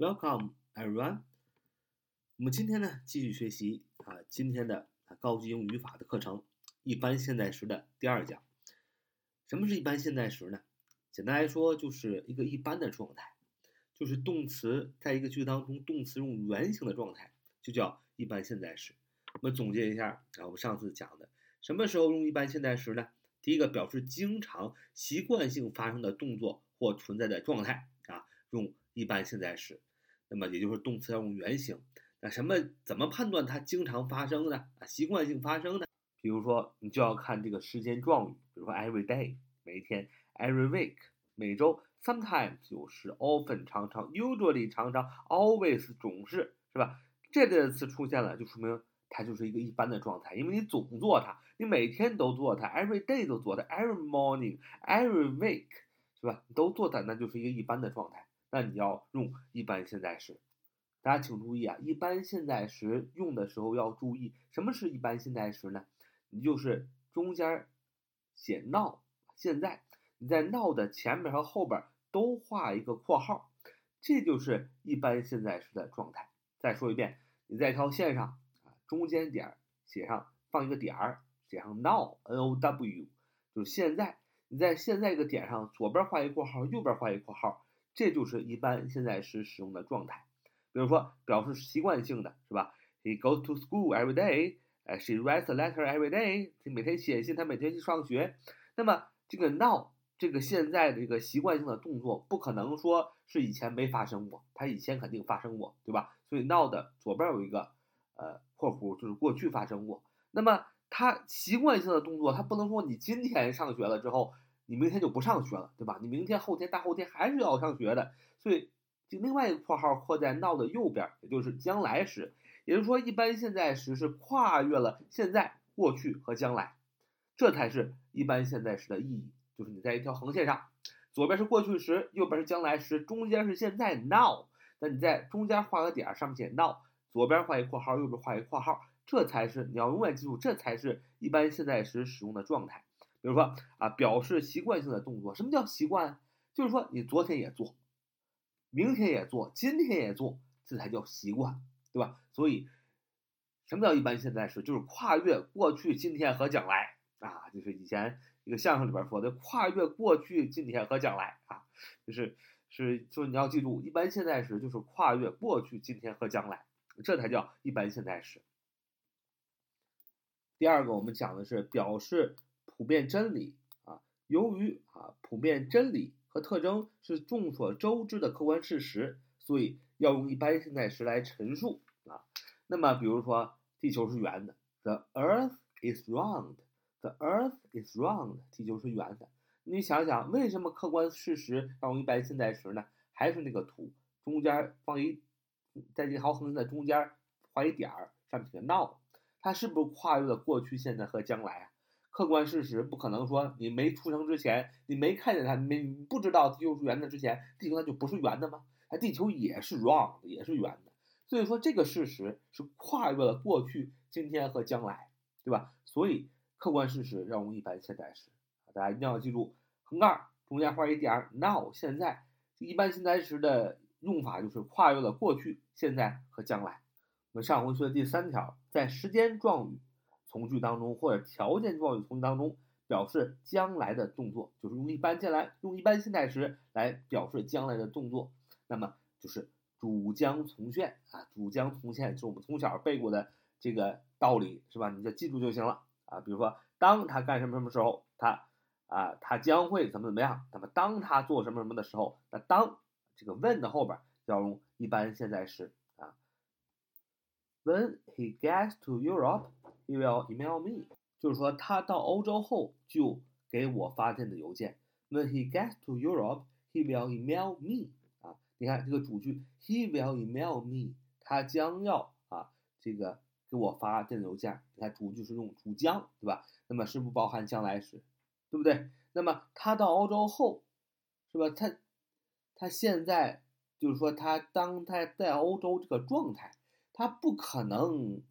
Welcome, everyone。我们今天呢继续学习啊今天的高级英语语法的课程，一般现在时的第二讲。什么是一般现在时呢？简单来说，就是一个一般的状态，就是动词在一个句子当中，动词用原形的状态，就叫一般现在时。我们总结一下啊，我们上次讲的，什么时候用一般现在时呢？第一个表示经常、习惯性发生的动作或存在的状态啊，用一般现在时。那么也就是动词要用原形。那什么怎么判断它经常发生呢？啊，习惯性发生的，比如说你就要看这个时间状语，比如说 every day 每一天，every week 每周，sometimes 有时，often 常常，usually 常常，always 总是，是吧？这类的词出现了，就说明它就是一个一般的状态，因为你总做它，你每天都做它，every day 都做它，every morning，every week 是吧？都做它，那就是一个一般的状态。那你要用一般现在时，大家请注意啊！一般现在时用的时候要注意，什么是一般现在时呢？你就是中间写 now，现在你在 now 的前面和后边都画一个括号，这就是一般现在时的状态。再说一遍，你在一条线上啊，中间点写上放一个点儿，写上 now，n o w，就是现在。你在现在一个点上左边画一括号，右边画一括号。这就是一般现在时使用的状态，比如说表示习惯性的是吧？He goes to school every day. 哎，She writes a letter every day. 他每天写信，他每天去上学。那么这个 now 这个现在的这个习惯性的动作，不可能说是以前没发生过，它以前肯定发生过，对吧？所以 now 的左边有一个呃括弧，就是过去发生过。那么它习惯性的动作，它不能说你今天上学了之后。你明天就不上学了，对吧？你明天、后天、大后天还是要上学的，所以就另外一个括号括在 now 的右边，也就是将来时。也就是说，一般现在时是跨越了现在、过去和将来，这才是一般现在时的意义。就是你在一条横线上，左边是过去时，右边是将来时，中间是现在 now。那你在中间画个点，上面写 now，左边画一括号，右边画一括号，这才是你要永远记住，这才是一般现在时使用的状态。比如说啊，表示习惯性的动作，什么叫习惯？就是说你昨天也做，明天也做，今天也做，这才叫习惯，对吧？所以，什么叫一般现在时？就是跨越过去、今天和将来啊，就是以前一个相声里边说的，跨越过去、今天和将来啊，就是是就是你要记住，一般现在时就是跨越过去、今天和将来，这才叫一般现在时。第二个，我们讲的是表示。普遍真理啊，由于啊普遍真理和特征是众所周知的客观事实，所以要用一般现在时来陈述啊。那么，比如说地球是圆的，The Earth is round，The Earth is round，地球是圆的。你想想，为什么客观事实要用一般现在时呢？还是那个图，中间放一，在这条横线的中间画一点儿，上面写 now，它是不是跨越了过去、现在和将来啊？客观事实不可能说你没出生之前，你没看见它，没不知道地球是圆的之前，地球它就不是圆的吗？它地球也是 round，也是圆的。所以说这个事实是跨越了过去、今天和将来，对吧？所以客观事实要用一般现在时，大家一定要记住，横杠中间画一点，now 现在一般现在时的用法就是跨越了过去、现在和将来。我们上回说的第三条，在时间状语。从句当中或者条件状语从句当中表示将来的动作，就是用一般将来用一般现在时来表示将来的动作，那么就是主将从现啊，主将从现是我们从小背过的这个道理是吧？你就记住就行了啊。比如说，当他干什么什么时候，他啊他将会怎么怎么样。那么当他做什么什么的时候，那当这个 when 的后边要用一般现在时啊。When he gets to Europe. He will email me，就是说他到欧洲后就给我发电子邮件。When he gets to Europe, he will email me。啊，你看这个主句，he will email me，他将要啊这个给我发电子邮件。你看主句是用主将，对吧？那么是不包含将来时，对不对？那么他到欧洲后，是吧？他他现在就是说他当他在欧洲这个状态，他不可能。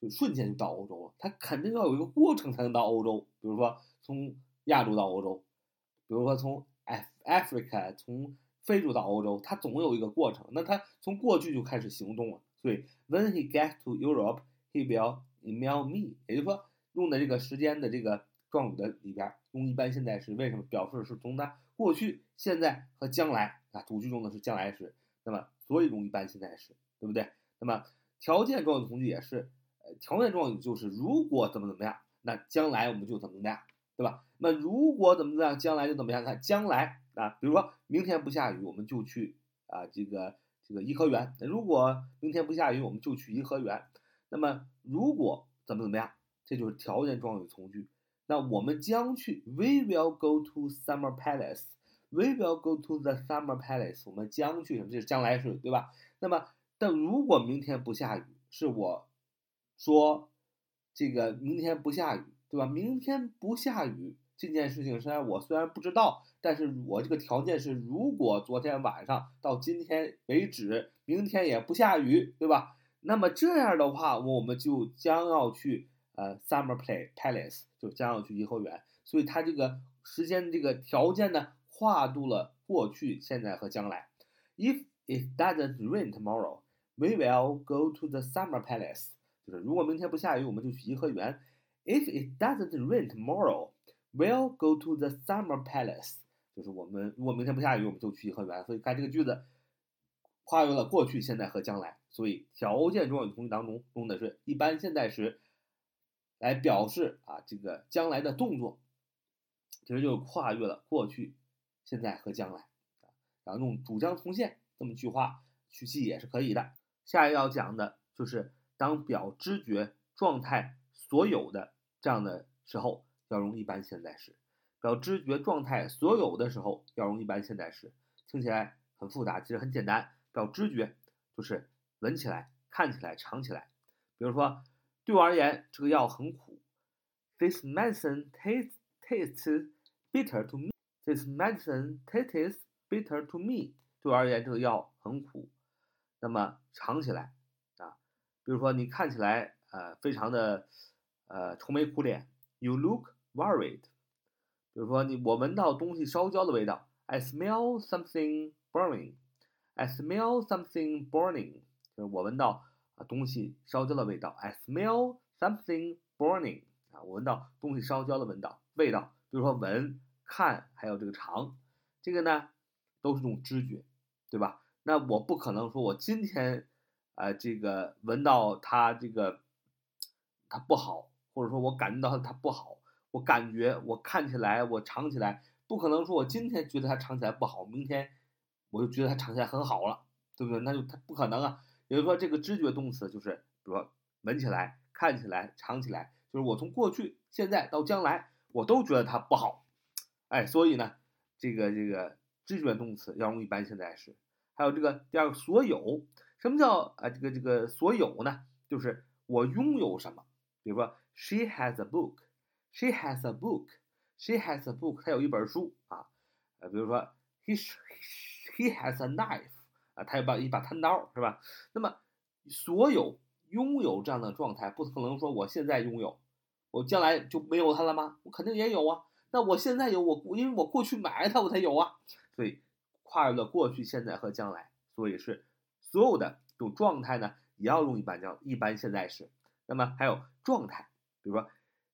就瞬间就到欧洲了，他肯定要有一个过程才能到欧洲。比如说从亚洲到欧洲，比如说从 Af Africa 从非洲到欧洲，它总有一个过程。那他从过去就开始行动了，所以 When he gets to Europe, he will email me。也就是说，用的这个时间的这个状语的里边用一般现在时，为什么表示是从他过去、现在和将来啊？主句中的是将来时，那么所以用一般现在时，对不对？那么条件状语从句也是，条件状语就是如果怎么怎么样，那将来我们就怎么怎么样。对吧？那如果怎么怎么样，将来就怎么样？看将来啊，比如说明天不下雨，我们就去啊这个这个颐和园。如果明天不下雨，我们就去颐和园。那么如果怎么怎么样，这就是条件状语从句。那我们将去，We will go to summer palace. We will go to the summer palace. 我们将去什么？这是将来时，对吧？那么但如果明天不下雨，是我说这个明天不下雨。对吧？明天不下雨这件事情，虽然我虽然不知道，但是我这个条件是，如果昨天晚上到今天为止，明天也不下雨，对吧？那么这样的话，我们就将要去呃 Summer Play Palace，就将要去颐和园。所以它这个时间这个条件呢，跨度了过去、现在和将来。If it doesn't rain tomorrow, we will go to the Summer Palace。就是如果明天不下雨，我们就去颐和园。If it doesn't rain tomorrow, we'll go to the summer palace。就是我们如果明天不下雨，我们就去颐和园。所以看这个句子，跨越了过去、现在和将来。所以条件状语从句当中用的是一般现在时来表示啊这个将来的动作，其实就是跨越了过去、现在和将来。然后用主将从现这么句话去记也是可以的。下一要讲的就是当表知觉状态。所有的这样的时候要用一般现在时，表知觉状态所有的时候要用一般现在时，听起来很复杂，其实很简单。表知觉就是闻起来、看起来、尝起来。比如说，对我而言，这个药很苦。This medicine tastes tastes bitter to me. This medicine tastes bitter to me. 对我而言，这个药很苦。那么尝起来，比如说你看起来呃非常的。呃，愁眉苦脸，You look worried。比如说，你我闻到东西烧焦的味道，I smell something burning。I smell something burning，就是我闻到啊东西烧焦的味道。I smell something burning，啊，我闻到东西烧焦的味道。味道，比如说闻、看，还有这个尝，这个呢都是种知觉，对吧？那我不可能说我今天呃这个闻到它这个它不好。或者说我感觉到它不好，我感觉我看起来我尝起来不可能说我今天觉得它尝起来不好，明天我就觉得它尝起来很好了，对不对？那就它不可能啊。也就是说，这个知觉动词就是，比如说闻起来、看起来、尝起来，就是我从过去、现在到将来，我都觉得它不好，哎，所以呢，这个这个知觉动词要用一般现在时。还有这个第二个所有，什么叫啊这个这个所有呢？就是我拥有什么，比如说。She has a book. She has a book. She has a book. 她有一本书啊，呃，比如说，he he has a knife 啊，他有把一把餐刀是吧？那么，所有拥有这样的状态，不可能说我现在拥有，我将来就没有它了吗？我肯定也有啊。那我现在有我，因为我过去买它，我才有啊。所以，跨越了过去、现在和将来，所以是所有的这种状态呢，也要用一般叫一般现在时。那么还有状态。比如说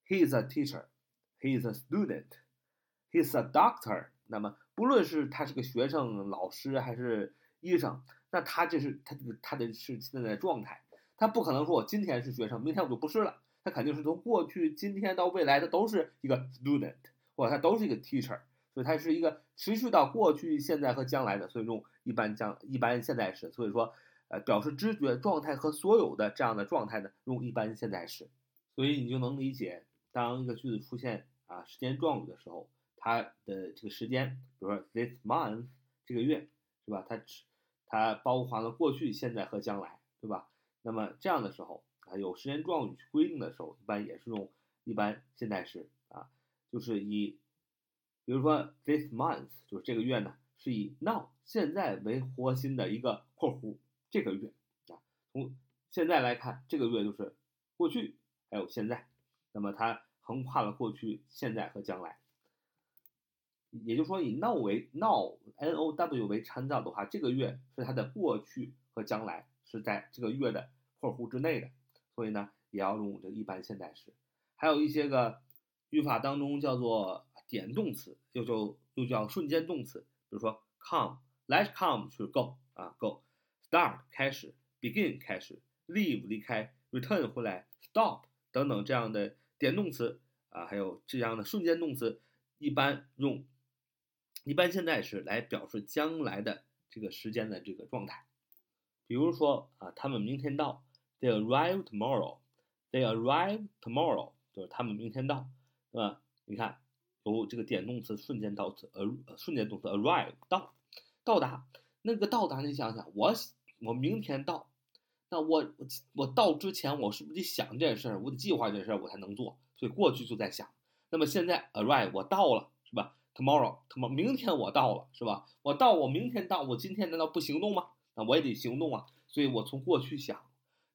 ，he is a teacher，he is a student，he is a doctor。那么，不论是他是个学生、老师还是医生，那他这是他这个他的是现在的状态。他不可能说我今天是学生，明天我就不是了。他肯定是从过去、今天到未来，他都是一个 student，或者他都是一个 teacher。所以它是一个持续到过去、现在和将来的。所以用一般将一般现在时。所以说，呃，表示知觉状态和所有的这样的状态呢，用一般现在时。所以你就能理解，当一个句子出现啊时间状语的时候，它的这个时间，比如说 this month 这个月，是吧？它它包含了过去、现在和将来，对吧？那么这样的时候啊，有时间状语去规定的时候，一般也是用一般现在时啊，就是以，比如说 this month 就是这个月呢，是以 now 现在为核心的一个括弧这个月啊，从现在来看，这个月就是过去。还有现在，那么它横跨了过去、现在和将来。也就是说以 now 为 now n o w 为参照的话，这个月是它的过去和将来是在这个月的括弧之内的，所以呢也要用这个一般现在时。还有一些个语法当中叫做点动词，又叫又叫瞬间动词，比如说 come，let come 是 go 啊 go，start 开始，begin 开始，leave 离开，return 回来，stop 等等这样的点动词啊，还有这样的瞬间动词，一般用一般现在时来表示将来的这个时间的这个状态。比如说啊，他们明天到，they arrive tomorrow，they arrive tomorrow。就是他们明天到，对吧？你看，有这个点动词瞬间到词，呃，瞬间动词 arrive 到，到达。那个到达，你想想，我我明天到，那我我我到之前，我是不是得想这件事儿？我得计划这事儿，我才能做。所以过去就在想。那么现在 arrive 我到了，是吧？Tomorrow，tom 明天我到了，是吧？我到，我明天到，我今天难道不行动吗？那我也得行动啊。所以我从过去想。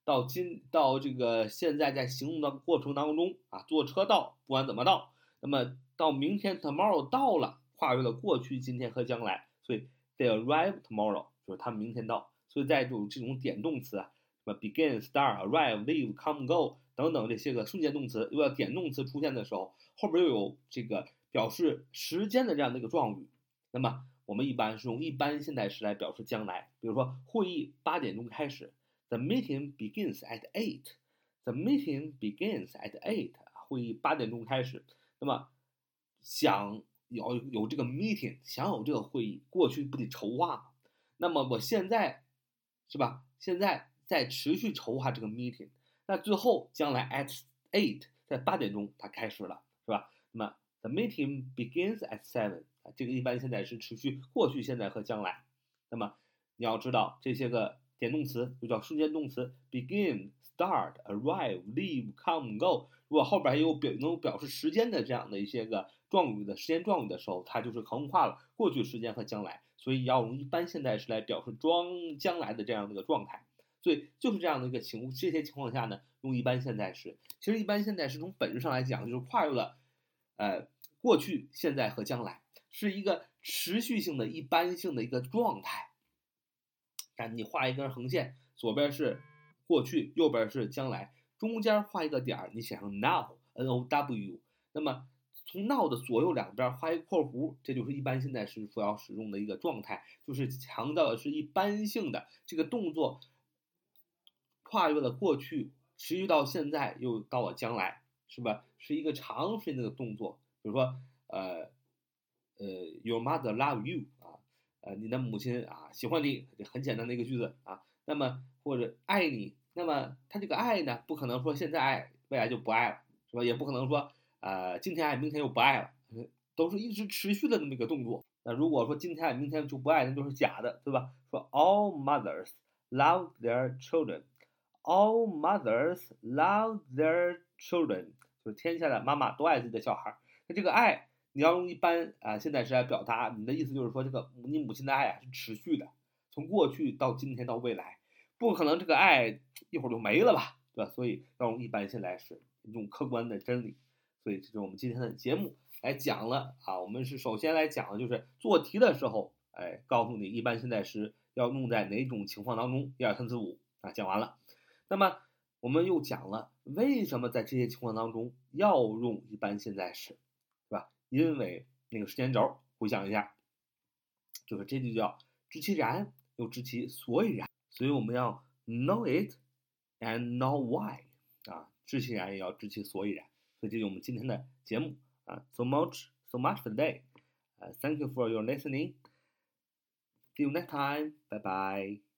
到今到这个现在在行动的过程当中啊，坐车到，不管怎么到，那么到明天 tomorrow 到了，跨越了过去、今天和将来，所以 they arrive tomorrow 就是他们明天到。所以在这种这种点动词啊，什么 begin、start、arrive、leave、come、go 等等这些个瞬间动词，又要点动词出现的时候，后边又有这个表示时间的这样的一个状语，那么我们一般是用一般现在时来表示将来，比如说会议八点钟开始。The meeting begins at eight. The meeting begins at eight. 会议八点钟开始。那么，想有有这个 meeting，想有这个会议，过去不得筹划吗？那么我现在，是吧？现在在持续筹划这个 meeting。那最后将来 at eight，在八点钟它开始了，是吧？那么 the meeting begins at seven。啊，这个一般现在是持续过去、现在和将来。那么你要知道这些个。点动词又叫瞬间动词，begin、start、arrive、leave、come、go。如果后边还有表能表示时间的这样的一些个状语的时间状语的时候，它就是横跨了过去时间和将来，所以要用一般现在时来表示装将来的这样的一个状态。所以就是这样的一个情这些情况下呢，用一般现在时。其实一般现在时从本质上来讲，就是跨越了呃过去、现在和将来，是一个持续性的一般性的一个状态。你画一根横线，左边是过去，右边是将来，中间画一个点儿，你写上 now，n o w。那么从 now 的左右两边画一个括弧，这就是一般现在时所要使用的一个状态，就是强调的是一般性的这个动作跨越了过去，持续到现在，又到了将来，是吧？是一个长时间的动作。比如说，呃，呃，Your mother love you。呃，你的母亲啊喜欢你，这很简单的一个句子啊。那么或者爱你，那么他这个爱呢，不可能说现在爱，未来就不爱了，是吧？也不可能说呃今天爱，明天又不爱了，都是一直持续的那么一个动作。那如果说今天爱，明天就不爱，那就是假的，对吧？说 All mothers love their children. All mothers love their children. 就是天下的妈妈都爱自己的小孩。那这个爱。你要用一般啊现在时来表达，你的意思就是说，这个你母亲的爱啊是持续的，从过去到今天到未来，不可能这个爱一会儿就没了吧，对吧？所以要用一般现在时，用客观的真理。所以这是我们今天的节目来讲了啊，我们是首先来讲的就是做题的时候，哎，告诉你一般现在时要用在哪种情况当中，一二三四五啊，讲完了。那么我们又讲了为什么在这些情况当中要用一般现在时。因为那个时间轴，回想一下，就是这就叫知其然又知其所以然，所以我们要 know it and know why 啊，知其然也要知其所以然。所以这就是我们今天的节目啊，so much so much for today，呃，thank you for your listening，see you next time，bye bye。